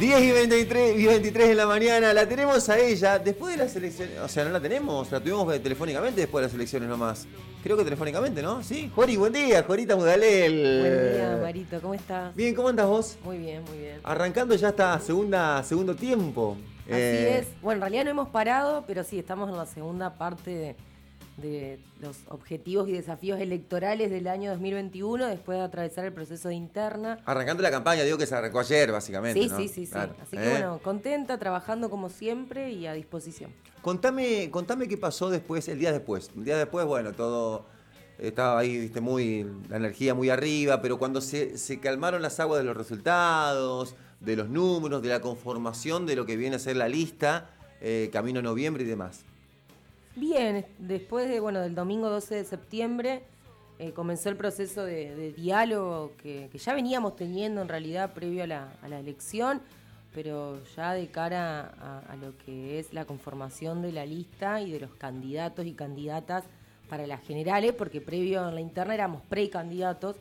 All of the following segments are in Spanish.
10 y 23, y 23 de la mañana, la tenemos a ella después de las elecciones. O sea, no la tenemos, la tuvimos telefónicamente después de las elecciones nomás. Creo que telefónicamente, ¿no? Sí. Jori, buen día, Jorita Mudalel. Buen día, Marito, ¿cómo estás? Bien, ¿cómo andas vos? Muy bien, muy bien. Arrancando ya esta segunda, segundo tiempo. Así eh, es. Bueno, en realidad no hemos parado, pero sí, estamos en la segunda parte de de los objetivos y desafíos electorales del año 2021 después de atravesar el proceso de interna. Arrancando la campaña, digo que se arrancó ayer, básicamente. Sí, sí, sí, sí. Así que ¿Eh? bueno, contenta, trabajando como siempre y a disposición. Contame, contame qué pasó después, el día después. El día después, bueno, todo estaba ahí, viste, muy, la energía muy arriba, pero cuando se, se calmaron las aguas de los resultados, de los números, de la conformación de lo que viene a ser la lista, eh, camino a noviembre y demás. Bien, después de, bueno, del domingo 12 de septiembre eh, comenzó el proceso de, diálogo que, ya veníamos teniendo en realidad previo a la, elección, pero ya de cara a, lo que es la conformación de la lista y de los candidatos y candidatas para las generales, porque previo en la interna éramos precandidatos.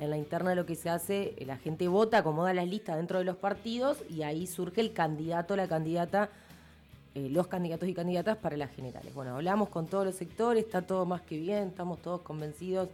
En la interna lo que se hace, la gente vota, acomoda las listas dentro de los partidos y ahí surge el candidato o la candidata eh, los candidatos y candidatas para las generales. Bueno, hablamos con todos los sectores, está todo más que bien, estamos todos convencidos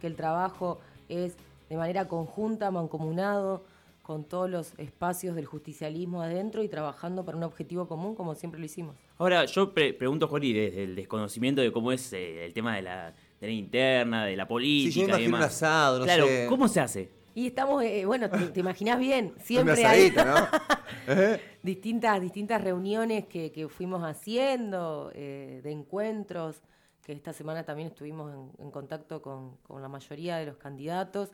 que el trabajo es de manera conjunta, mancomunado, con todos los espacios del justicialismo adentro y trabajando para un objetivo común como siempre lo hicimos. Ahora, yo pregunto, Jori, desde el desconocimiento de cómo es eh, el tema de la, interna, de la política. Sí, yo me imagino un asado, no claro, ¿cómo se hace? Y estamos, eh, bueno, te, imaginas bien, siempre hay distintas, distintas reuniones que, fuimos haciendo, eh, de encuentros, que esta semana también estuvimos en, contacto con, la mayoría de los candidatos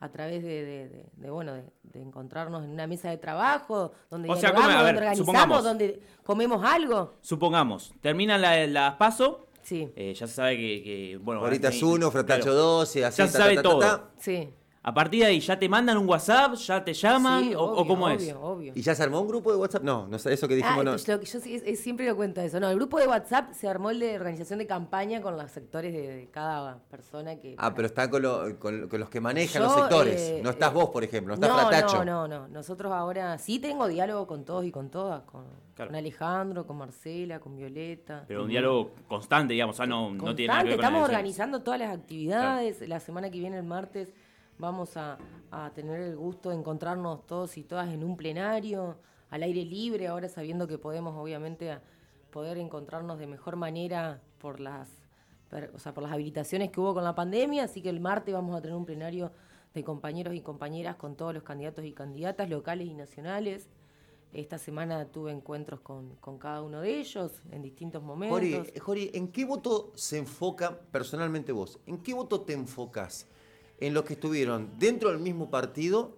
a través de, bueno de, encontrarnos en una mesa de trabajo donde o donde organizamos, donde comemos algo. Supongamos, termina la, la paso. Sí. Eh, ya se sabe que, bueno. Ahorita es uno, Fratacho 12, así. Ya se sabe todo. Sí. A partir de ahí, ¿ya te mandan un WhatsApp? ¿Ya te llaman? o, cómo es? Obvio. ¿Y ya se armó un grupo de WhatsApp? No, no sé, eso que dijimos ah, no. Yo, siempre lo cuento eso. No, el grupo de WhatsApp se armó el de organización de campaña con los sectores de, cada persona que. Ah, pero está con, los que manejan los sectores. Eh, no estás vos, por ejemplo, no estás no, No, no, no. Nosotros ahora sí tengo diálogo con todos y con todas. Con, Alejandro, con Marcela, con Violeta. Pero un diálogo constante, digamos, o no, no tiene nada que ver con Estamos organizando todas las actividades. La semana que viene, el martes vamos a, tener el gusto de encontrarnos todos y todas en un plenario, al aire libre, ahora sabiendo que podemos obviamente poder encontrarnos de mejor manera por las, o sea, por las habilitaciones que hubo con la pandemia, así que el martes vamos a tener un plenario de compañeros y compañeras con todos los candidatos y candidatas locales y nacionales. Esta semana tuve encuentros con, cada uno de ellos en distintos momentos. Jori, ¿en qué voto se enfoca personalmente vos? ¿En qué voto te enfocas? En los que estuvieron dentro del mismo partido,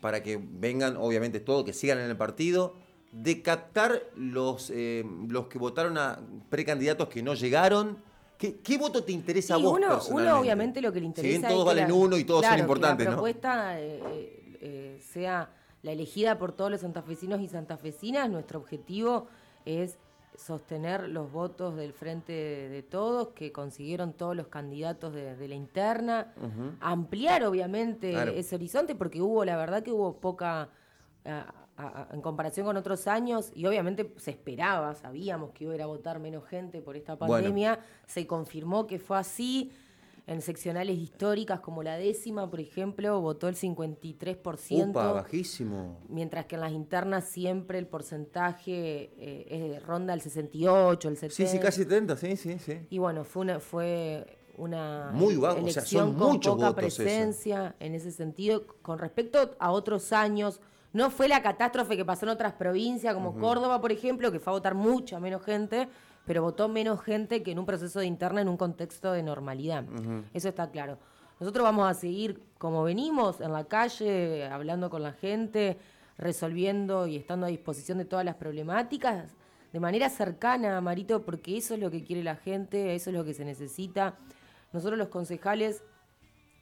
para que vengan, obviamente, todos, que sigan en el partido, de captar los, eh, los que votaron a precandidatos que no llegaron. ¿Qué, voto te interesa a vos uno, uno, obviamente, lo que le interesa. Si bien todos valen uno y todos son importantes, que la propuesta eh, eh, sea la elegida por todos los santafesinos y santafesinas, nuestro objetivo es sostener los votos del Frente de, Todos, que consiguieron todos los candidatos de, la interna, ampliar obviamente ese horizonte, porque hubo, la verdad que hubo poca, en comparación con otros años, y obviamente se esperaba, sabíamos que iba a ir a votar menos gente por esta pandemia, se confirmó que fue así en seccionales históricas como la décima, por ejemplo, votó el 53%. Upa, bajísimo. Mientras que en las internas siempre el porcentaje eh, ronda el 68, el 70. Sí, sí, casi 70, sí, sí, sí. Y bueno, fue una, fue una Muy bajo, o sea, son muchos poca presencia en ese sentido. Con respecto a otros años, no fue la catástrofe que pasó en otras provincias, como Córdoba, por ejemplo, que fue a votar mucha menos gente, pero votó menos gente que en un proceso de interna en un contexto de normalidad. Eso está claro. Nosotros vamos a seguir como venimos, en la calle, hablando con la gente, resolviendo y estando a disposición de todas las problemáticas de manera cercana, Marito, porque eso es lo que quiere la gente, eso es lo que se necesita. Nosotros los concejales,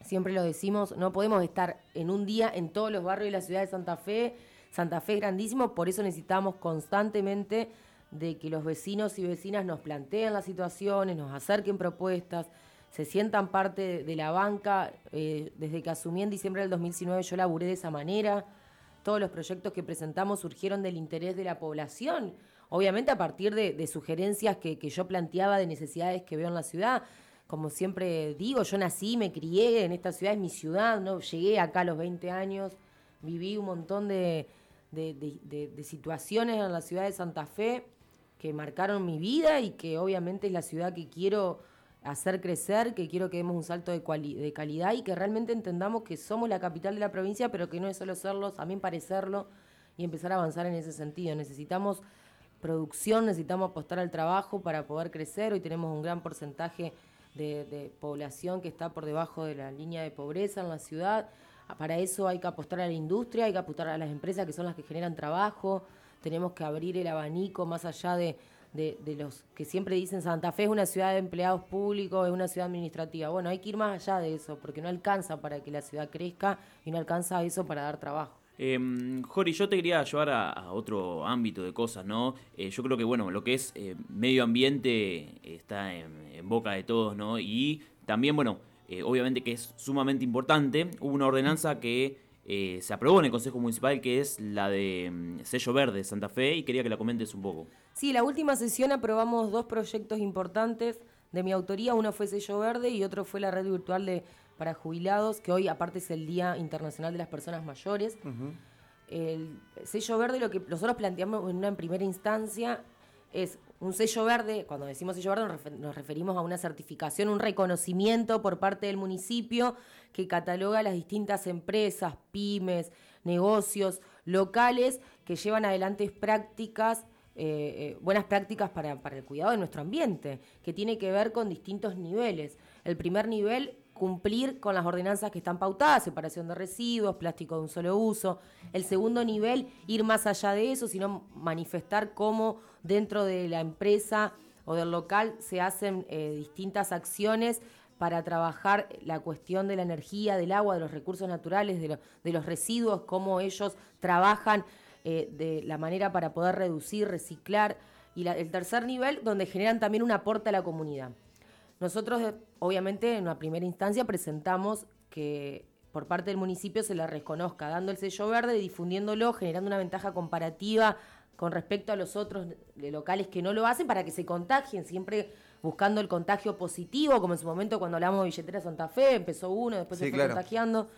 siempre lo decimos, no podemos estar en un día en todos los barrios de la ciudad de Santa Fe. Santa Fe es grandísimo, por eso necesitamos constantemente de que los vecinos y vecinas nos planteen las situaciones, nos acerquen propuestas, se sientan parte de la banca. Eh, desde que asumí en diciembre del 2019 yo laburé de esa manera. todos los proyectos que presentamos surgieron del interés de la población, obviamente a partir de, sugerencias que, yo planteaba de necesidades que veo en la ciudad como siempre digo, yo nací, me crié en esta ciudad, es mi ciudad, no llegué acá a los 20 años, viví un montón de, situaciones en la ciudad de Santa Fe que marcaron mi vida y que obviamente es la ciudad que quiero hacer crecer, que quiero que demos un salto de, de calidad y que realmente entendamos que somos la capital de la provincia, pero que no es solo serlo, también parecerlo y empezar a avanzar en ese sentido. Necesitamos producción, necesitamos apostar al trabajo para poder crecer. Hoy tenemos un gran porcentaje de, población que está por debajo de la línea de pobreza en la ciudad. Para eso hay que apostar a la industria, hay que apostar a las empresas que son las que generan trabajo. Tenemos que abrir el abanico más allá de, los que siempre dicen Santa Fe es una ciudad de empleados públicos, es una ciudad administrativa. Bueno, hay que ir más allá de eso, porque no alcanza para que la ciudad crezca y no alcanza eso para dar trabajo. Eh, Jori, yo te quería llevar a, otro ámbito de cosas, ¿no? Eh, yo creo que, bueno, lo que es eh, medio ambiente está en, boca de todos, ¿no? Y también, bueno, eh, obviamente que es sumamente importante. Hubo una ordenanza que se aprobó en el Consejo Municipal, que es la de mm, Sello Verde Santa Fe, y quería que la comentes un poco. Sí, la última sesión aprobamos dos proyectos importantes de mi autoría. Uno fue Sello Verde y otro fue la red virtual de para jubilados, que hoy aparte es el Día Internacional de las Personas Mayores. El sello verde, lo que nosotros planteamos en una primera instancia es un sello verde, cuando decimos sello verde nos, referimos a una certificación, un reconocimiento por parte del municipio que cataloga las distintas empresas, pymes, negocios locales que llevan adelante prácticas, eh, eh, buenas prácticas para, para el cuidado de nuestro ambiente, que tiene que ver con distintos niveles. El primer nivel cumplir con las ordenanzas que están pautadas, separación de residuos, plástico de un solo uso. El segundo nivel, ir más allá de eso, sino manifestar cómo dentro de la empresa o del local se hacen eh, distintas acciones para trabajar la cuestión de la energía, del agua, de los recursos naturales, de, los residuos, cómo ellos trabajan eh, de la manera para poder reducir, reciclar. Y el tercer nivel, donde generan también un aporte a la comunidad. Nosotros, eh, obviamente, en una primera instancia presentamos que por parte del municipio se le reconozca, dando el sello verde, difundiéndolo, generando una ventaja comparativa con respecto a los otros locales que no lo hacen para que se contagien, siempre buscando el contagio positivo, como en su momento cuando hablamos de billetera Santa Fe, empezó uno, después se fue contagiando,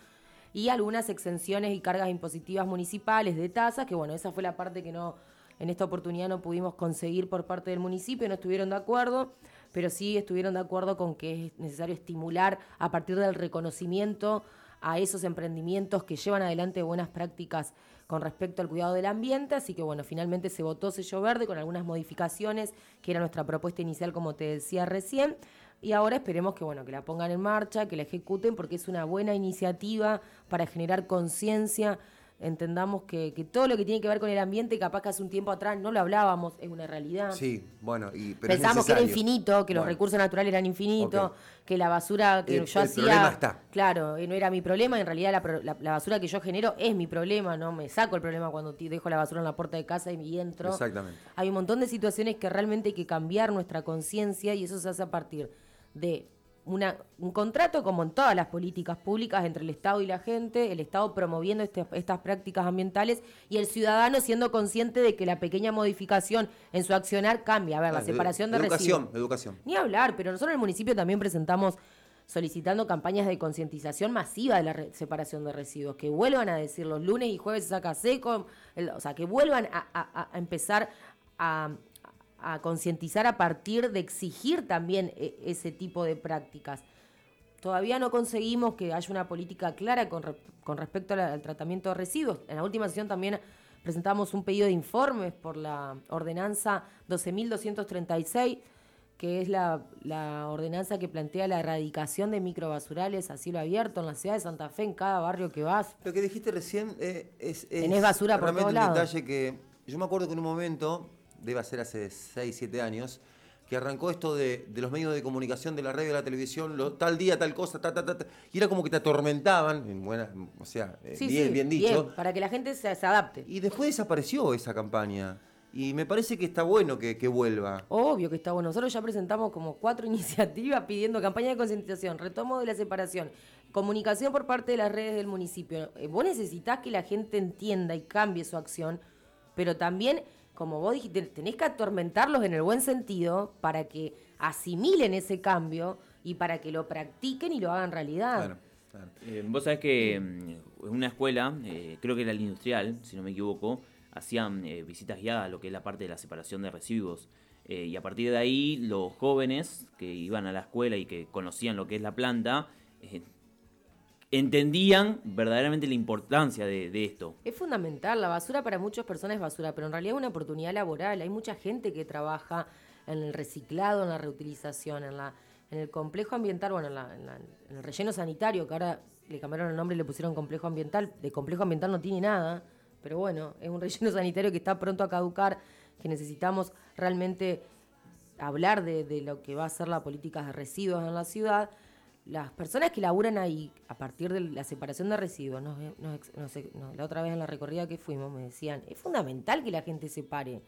y algunas exenciones y cargas impositivas municipales de tasas, que bueno, esa fue la parte que no en esta oportunidad no pudimos conseguir por parte del municipio, no estuvieron de acuerdo pero sí estuvieron de acuerdo con que es necesario estimular a partir del reconocimiento a esos emprendimientos que llevan adelante buenas prácticas con respecto al cuidado del ambiente, así que bueno, finalmente se votó sello verde con algunas modificaciones, que era nuestra propuesta inicial, como te decía recién, y ahora esperemos que bueno, que la pongan en marcha, que la ejecuten, porque es una buena iniciativa para generar conciencia entendamos que, todo lo que tiene que ver con el ambiente, capaz que hace un tiempo atrás no lo hablábamos, es una realidad. Sí, bueno, y pensamos que era infinito, que los recursos naturales eran infinitos, que la basura que yo hacía, problema está. claro, no era mi problema, en realidad la, basura que yo genero es mi problema, no me saco el problema cuando dejo la basura en la puerta de casa y entro. Exactamente. Hay un montón de situaciones que realmente hay que cambiar nuestra conciencia y eso se hace a partir de un contrato como en todas las políticas públicas entre el Estado y la gente, el Estado promoviendo este, estas prácticas ambientales y el ciudadano siendo consciente de que la pequeña modificación en su accionar cambia. A ver, la separación de educación, residuos. Educación, Ni hablar, pero nosotros en el municipio también presentamos solicitando campañas de concientización masiva de la separación de residuos, que vuelvan a decir los lunes y jueves se saca seco, o sea, que vuelvan a empezar a, a concientizar a partir de exigir también e, ese tipo de prácticas. Todavía no conseguimos que haya una política clara con, respecto al, tratamiento de residuos. En la última sesión también presentamos un pedido de informes por la ordenanza 12.236, que es la, ordenanza que plantea la erradicación de microbasurales a cielo abierto en la ciudad de Santa Fe, en cada barrio que vas. Lo que dijiste recién eh, es, Tenés basura por todos lados. un detalle que yo me acuerdo que en un momento debe ser hace 6, 7 años, que arrancó esto de, los medios de comunicación, de la radio, de la televisión, lo, tal día, tal cosa, ta, ta, ta, y era como que te atormentaban, en buena, o sea, eh, bien, bien dicho. para que la gente se, adapte. Y después desapareció esa campaña. Y me parece que está bueno que, vuelva. Obvio que está bueno. Nosotros ya presentamos como cuatro iniciativas pidiendo campaña de concientización, retomo de la separación, comunicación por parte de las redes del municipio. Eh, vos necesitas que la gente entienda y cambie su acción, pero también, como vos dijiste, tenés que atormentarlos en el buen sentido para que asimilen ese cambio y para que lo practiquen y lo hagan realidad. Eh, vos sabés que en una escuela, eh, creo que era el industrial, si no me equivoco, hacían visitas guiadas a lo que es la parte de la separación de residuos. y a partir de ahí, los jóvenes que iban a la escuela y que conocían lo que es la planta, entendían verdaderamente la importancia de, esto. Es fundamental, la basura para muchas personas es basura, pero en realidad es una oportunidad laboral. Hay mucha gente que trabaja en el reciclado, en la reutilización, en, la, en el complejo ambiental, bueno, en, el relleno sanitario, que ahora le cambiaron el nombre y le pusieron complejo ambiental. De complejo ambiental no tiene nada, pero bueno, es un relleno sanitario que está pronto a caducar, que necesitamos realmente hablar de, de lo que va a ser la política de residuos en la ciudad las personas que laburan ahí a partir de la separación de residuos, no, la otra vez en la recorrida que fuimos me decían, es fundamental que la gente se pare.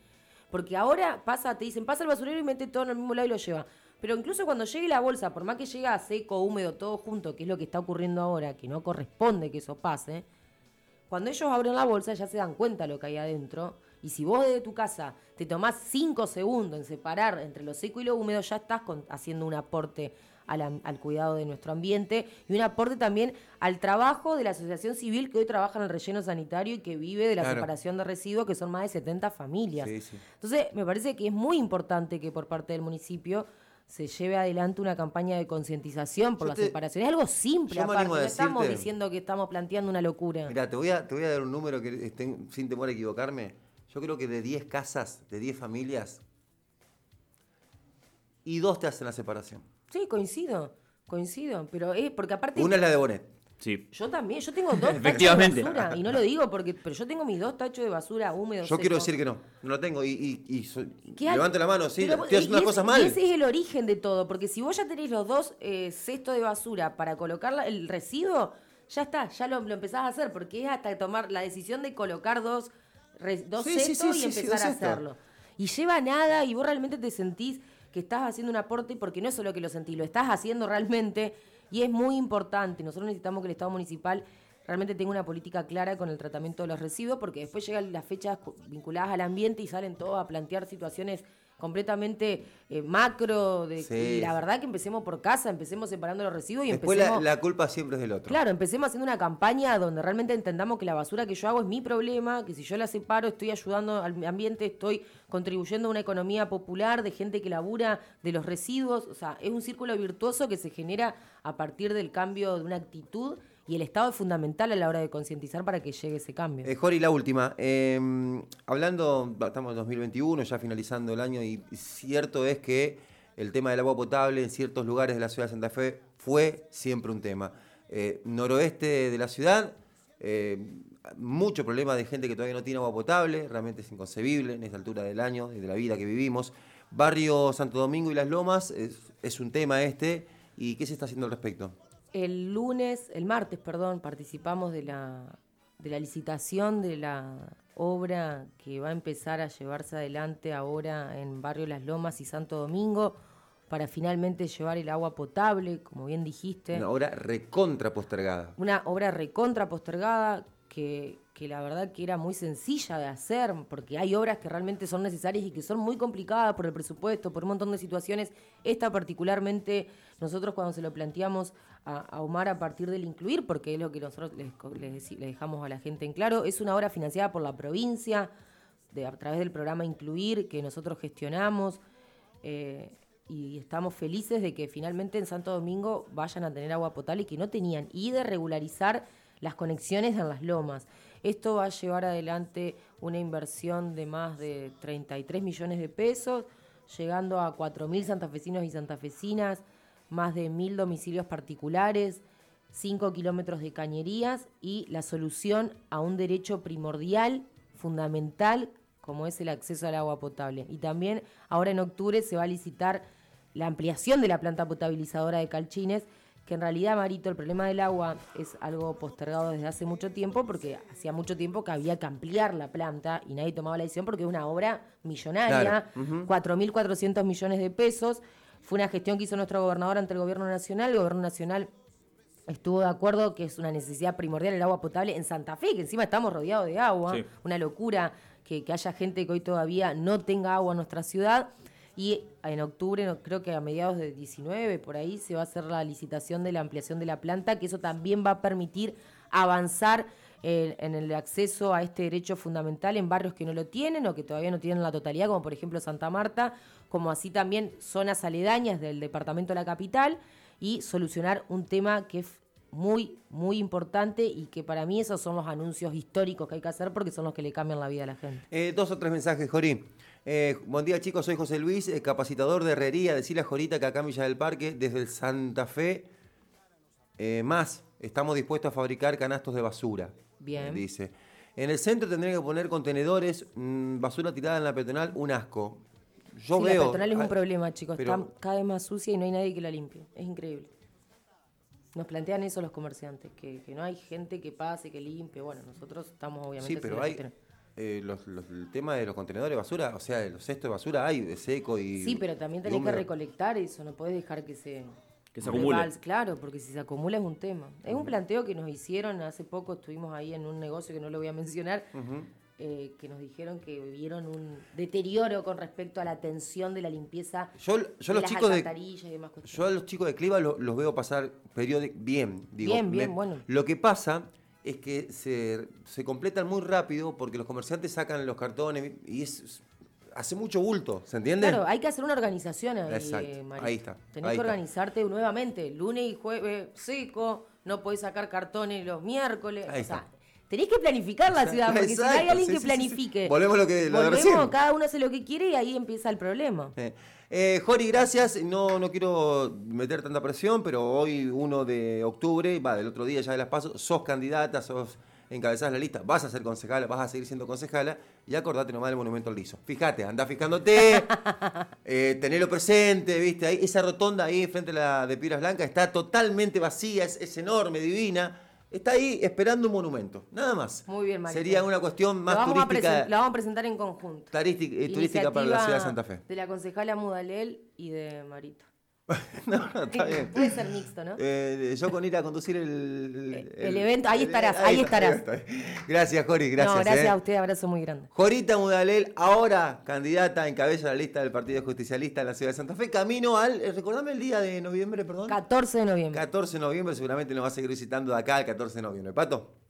Porque ahora pasa, te dicen, pasa el basurero y mete todo en el mismo lado y lo lleva. Pero incluso cuando llegue la bolsa, por más que llegue a seco, húmedo, todo junto, que es lo que está ocurriendo ahora, que no corresponde que eso pase, cuando ellos abren la bolsa ya se dan cuenta lo que hay adentro. Y si vos desde tu casa te tomás cinco segundos en separar entre lo seco y lo húmedo, ya estás haciendo un aporte al, cuidado de nuestro ambiente y un aporte también al trabajo de la asociación civil que hoy trabaja en el relleno sanitario y que vive de la separación de residuos, que son más de 70 familias. Entonces, me parece que es muy importante que por parte del municipio se lleve adelante una campaña de concientización por la separación. Es algo simple, aparte. No estamos diciendo que estamos planteando una locura. Mira, te voy a, te voy a dar un número que estén, sin temor a equivocarme. Yo creo que de 10 casas, de 10 familias, y dos te hacen la separación. Sí, coincido, coincido, pero es porque aparte... Una es la de Bonet. Sí. Yo también, yo tengo dos Efectivamente. de basura, y no lo digo porque, pero yo tengo mis dos tachos de basura húmedos. Yo quiero decir que no, no lo tengo y, y, levante la mano, sí, estoy haciendo las cosas mal. Y ese es el origen de todo, porque si vos ya tenés los dos eh, cestos de basura para colocar el residuo, ya está, ya lo, empezás a hacer, porque es hasta tomar la decisión de colocar dos, dos cestos y empezar a hacerlo. Y lleva nada y vos realmente te sentís que estás haciendo un aporte porque no es solo que lo sentís, lo estás haciendo realmente y es muy importante. Nosotros necesitamos que el Estado municipal realmente tenga una política clara con el tratamiento de los residuos porque después llegan las fechas vinculadas al ambiente y salen todos a plantear situaciones completamente eh, macro. De, y la verdad que empecemos por casa, empecemos separando los residuos y Después empecemos... La, la, culpa siempre es del otro. Claro, empecemos haciendo una campaña donde realmente entendamos que la basura que yo hago es mi problema, que si yo la separo estoy ayudando al ambiente, estoy contribuyendo a una economía popular de gente que labura de los residuos. O sea, es un círculo virtuoso que se genera a partir del cambio de una actitud y el Estado es fundamental a la hora de concientizar para que llegue ese cambio. Eh, Jori, la última. Em, hablando, estamos en 2021, ya finalizando el año, y cierto es que el tema del agua potable en ciertos lugares de la ciudad de Santa Fe fue siempre un tema. Eh, noroeste de la ciudad, eh, mucho problema de gente que todavía no tiene agua potable, realmente es inconcebible en esta altura del año y de la vida que vivimos. Barrio Santo Domingo y Las Lomas es, es un tema este, ¿y qué se está haciendo al respecto? El lunes, el martes, perdón, participamos de la, de la licitación de la obra que va a empezar a llevarse adelante ahora en Barrio Las Lomas y Santo Domingo para finalmente llevar el agua potable, como bien dijiste. Una obra recontra postergada. Una obra recontra postergada que, que la verdad que era muy sencilla de hacer, porque hay obras que realmente son necesarias y que son muy complicadas por el presupuesto, por un montón de situaciones. Esta particularmente, nosotros cuando se lo planteamos a, Omar a partir del incluir, porque es lo que nosotros les, dejamos a la gente en claro, es una obra financiada por la provincia, de, a través del programa Incluir, que nosotros gestionamos. Eh, y estamos felices de que finalmente en Santo Domingo vayan a tener agua potable y que no tenían, y de regularizar las conexiones en las lomas. Esto va a llevar adelante una inversión de más de 33 millones de pesos, llegando a 4.000 santafesinos y santafesinas más de mil domicilios particulares, cinco kilómetros de cañerías y la solución a un derecho primordial, fundamental, como es el acceso al agua potable. Y también ahora en octubre se va a licitar la ampliación de la planta potabilizadora de Calchines, que en realidad, Marito, el problema del agua es algo postergado desde hace mucho tiempo, porque hacía mucho tiempo que había que ampliar la planta y nadie tomaba la decisión porque es una obra millonaria, 4.400 millones de pesos. Fue una gestión que hizo nuestro gobernador ante el gobierno nacional. El gobierno nacional estuvo de acuerdo que es una necesidad primordial el agua potable en Santa Fe, que encima estamos rodeados de agua, Sí. una locura que, que haya gente que hoy todavía no tenga agua en nuestra ciudad. Y en octubre, creo que a mediados de 19, por ahí, se va a hacer la licitación de la ampliación de la planta, que eso también va a permitir avanzar eh, en el acceso a este derecho fundamental en barrios que no lo tienen o que todavía no tienen la totalidad, como por ejemplo Santa Marta, como así también zonas aledañas del departamento de la capital, y solucionar un tema que es muy, muy importante y que para mí esos son los anuncios históricos que hay que hacer porque son los que le cambian la vida a la gente. Eh, dos o tres mensajes, Jori. Eh, buen día, chicos. Soy José Luis, eh, capacitador de herrería. Decirle a Jorita que acá en Villa del Parque, desde el Santa Fe, eh, más, estamos dispuestos a fabricar canastos de basura. Bien. dice. En el centro tendrían que poner contenedores, mm, basura tirada en la peatonal, un asco. Yo sí, veo. la peatonal es un problema, chicos. pero- Está cada vez más sucia y no hay nadie que la limpie. Es increíble. Nos plantean eso los comerciantes, que, que no hay gente que pase, que limpie. Bueno, nosotros estamos obviamente... Sí, pero hay. eh, los- los- el tema de los contenedores de basura, o sea, los cestos de basura hay de seco y. Sí, pero también tenés que recolectar eso, no podés dejar que se... Que se acumule. rebalse, Claro, porque si se acumula es un tema. Es un planteo que nos hicieron hace poco, estuvimos ahí en un negocio que no lo voy a mencionar, eh, que nos dijeron que vieron un deterioro con respecto a la atención de la limpieza Yo, yo de los las chicos de. y demás cuestiones. Yo a los chicos de Cliva lo- los veo pasar periódico bien, digo. Bien, bien, bueno. Lo que pasa es que se, se completan muy rápido porque los comerciantes sacan los cartones y es, hace mucho bulto, ¿se entiende? Claro, hay que hacer una organización ahí, Exacto, eh, María. ahí está, Tenés ahí que está. organizarte nuevamente, lunes y jueves seco, no podés sacar cartones los miércoles. Ahí o sea, está. Tenés que planificar la ciudad, porque si no hay Exacto, alguien sí, que sí, sí, sí. planifique. Volvemos lo que- lo volvemos, cada uno hace lo que quiere y ahí empieza el problema. Eh, eh, Jori, gracias. No, no quiero meter tanta presión, pero hoy, 1 de octubre, va, del otro día ya de las pasos, sos candidata, sos encabezás la lista, vas a ser concejala, vas a seguir siendo concejala, y acordate nomás del monumento al liso. Fíjate, andá fijándote, eh, tenelo presente, viste, ahí, esa rotonda ahí frente a la de Piedras Blancas está totalmente vacía, es, es enorme, divina. Está ahí esperando un monumento, nada más. Muy bien, Marito. Sería una cuestión más vamos turística, la vamos a presentar en conjunto. tarística- eh, turística para la ciudad de Santa Fe. De la concejala Mudalel y de Marito. no, está bien. Puede ser mixto, ¿no? Eh, yo con ir a conducir el, El evento, ahí estarás, ahí está, estarás. está. Gracias, Jori, gracias. no, gracias eh. a usted, abrazo muy grande. Jorita Mudalel, ahora candidata, encabeza la lista del Partido Justicialista en la ciudad de Santa Fe. Camino al. eh, recordame el día de noviembre, perdón. 14 de noviembre. 14 de noviembre, seguramente nos va a seguir visitando de acá el 14 de noviembre. Pato.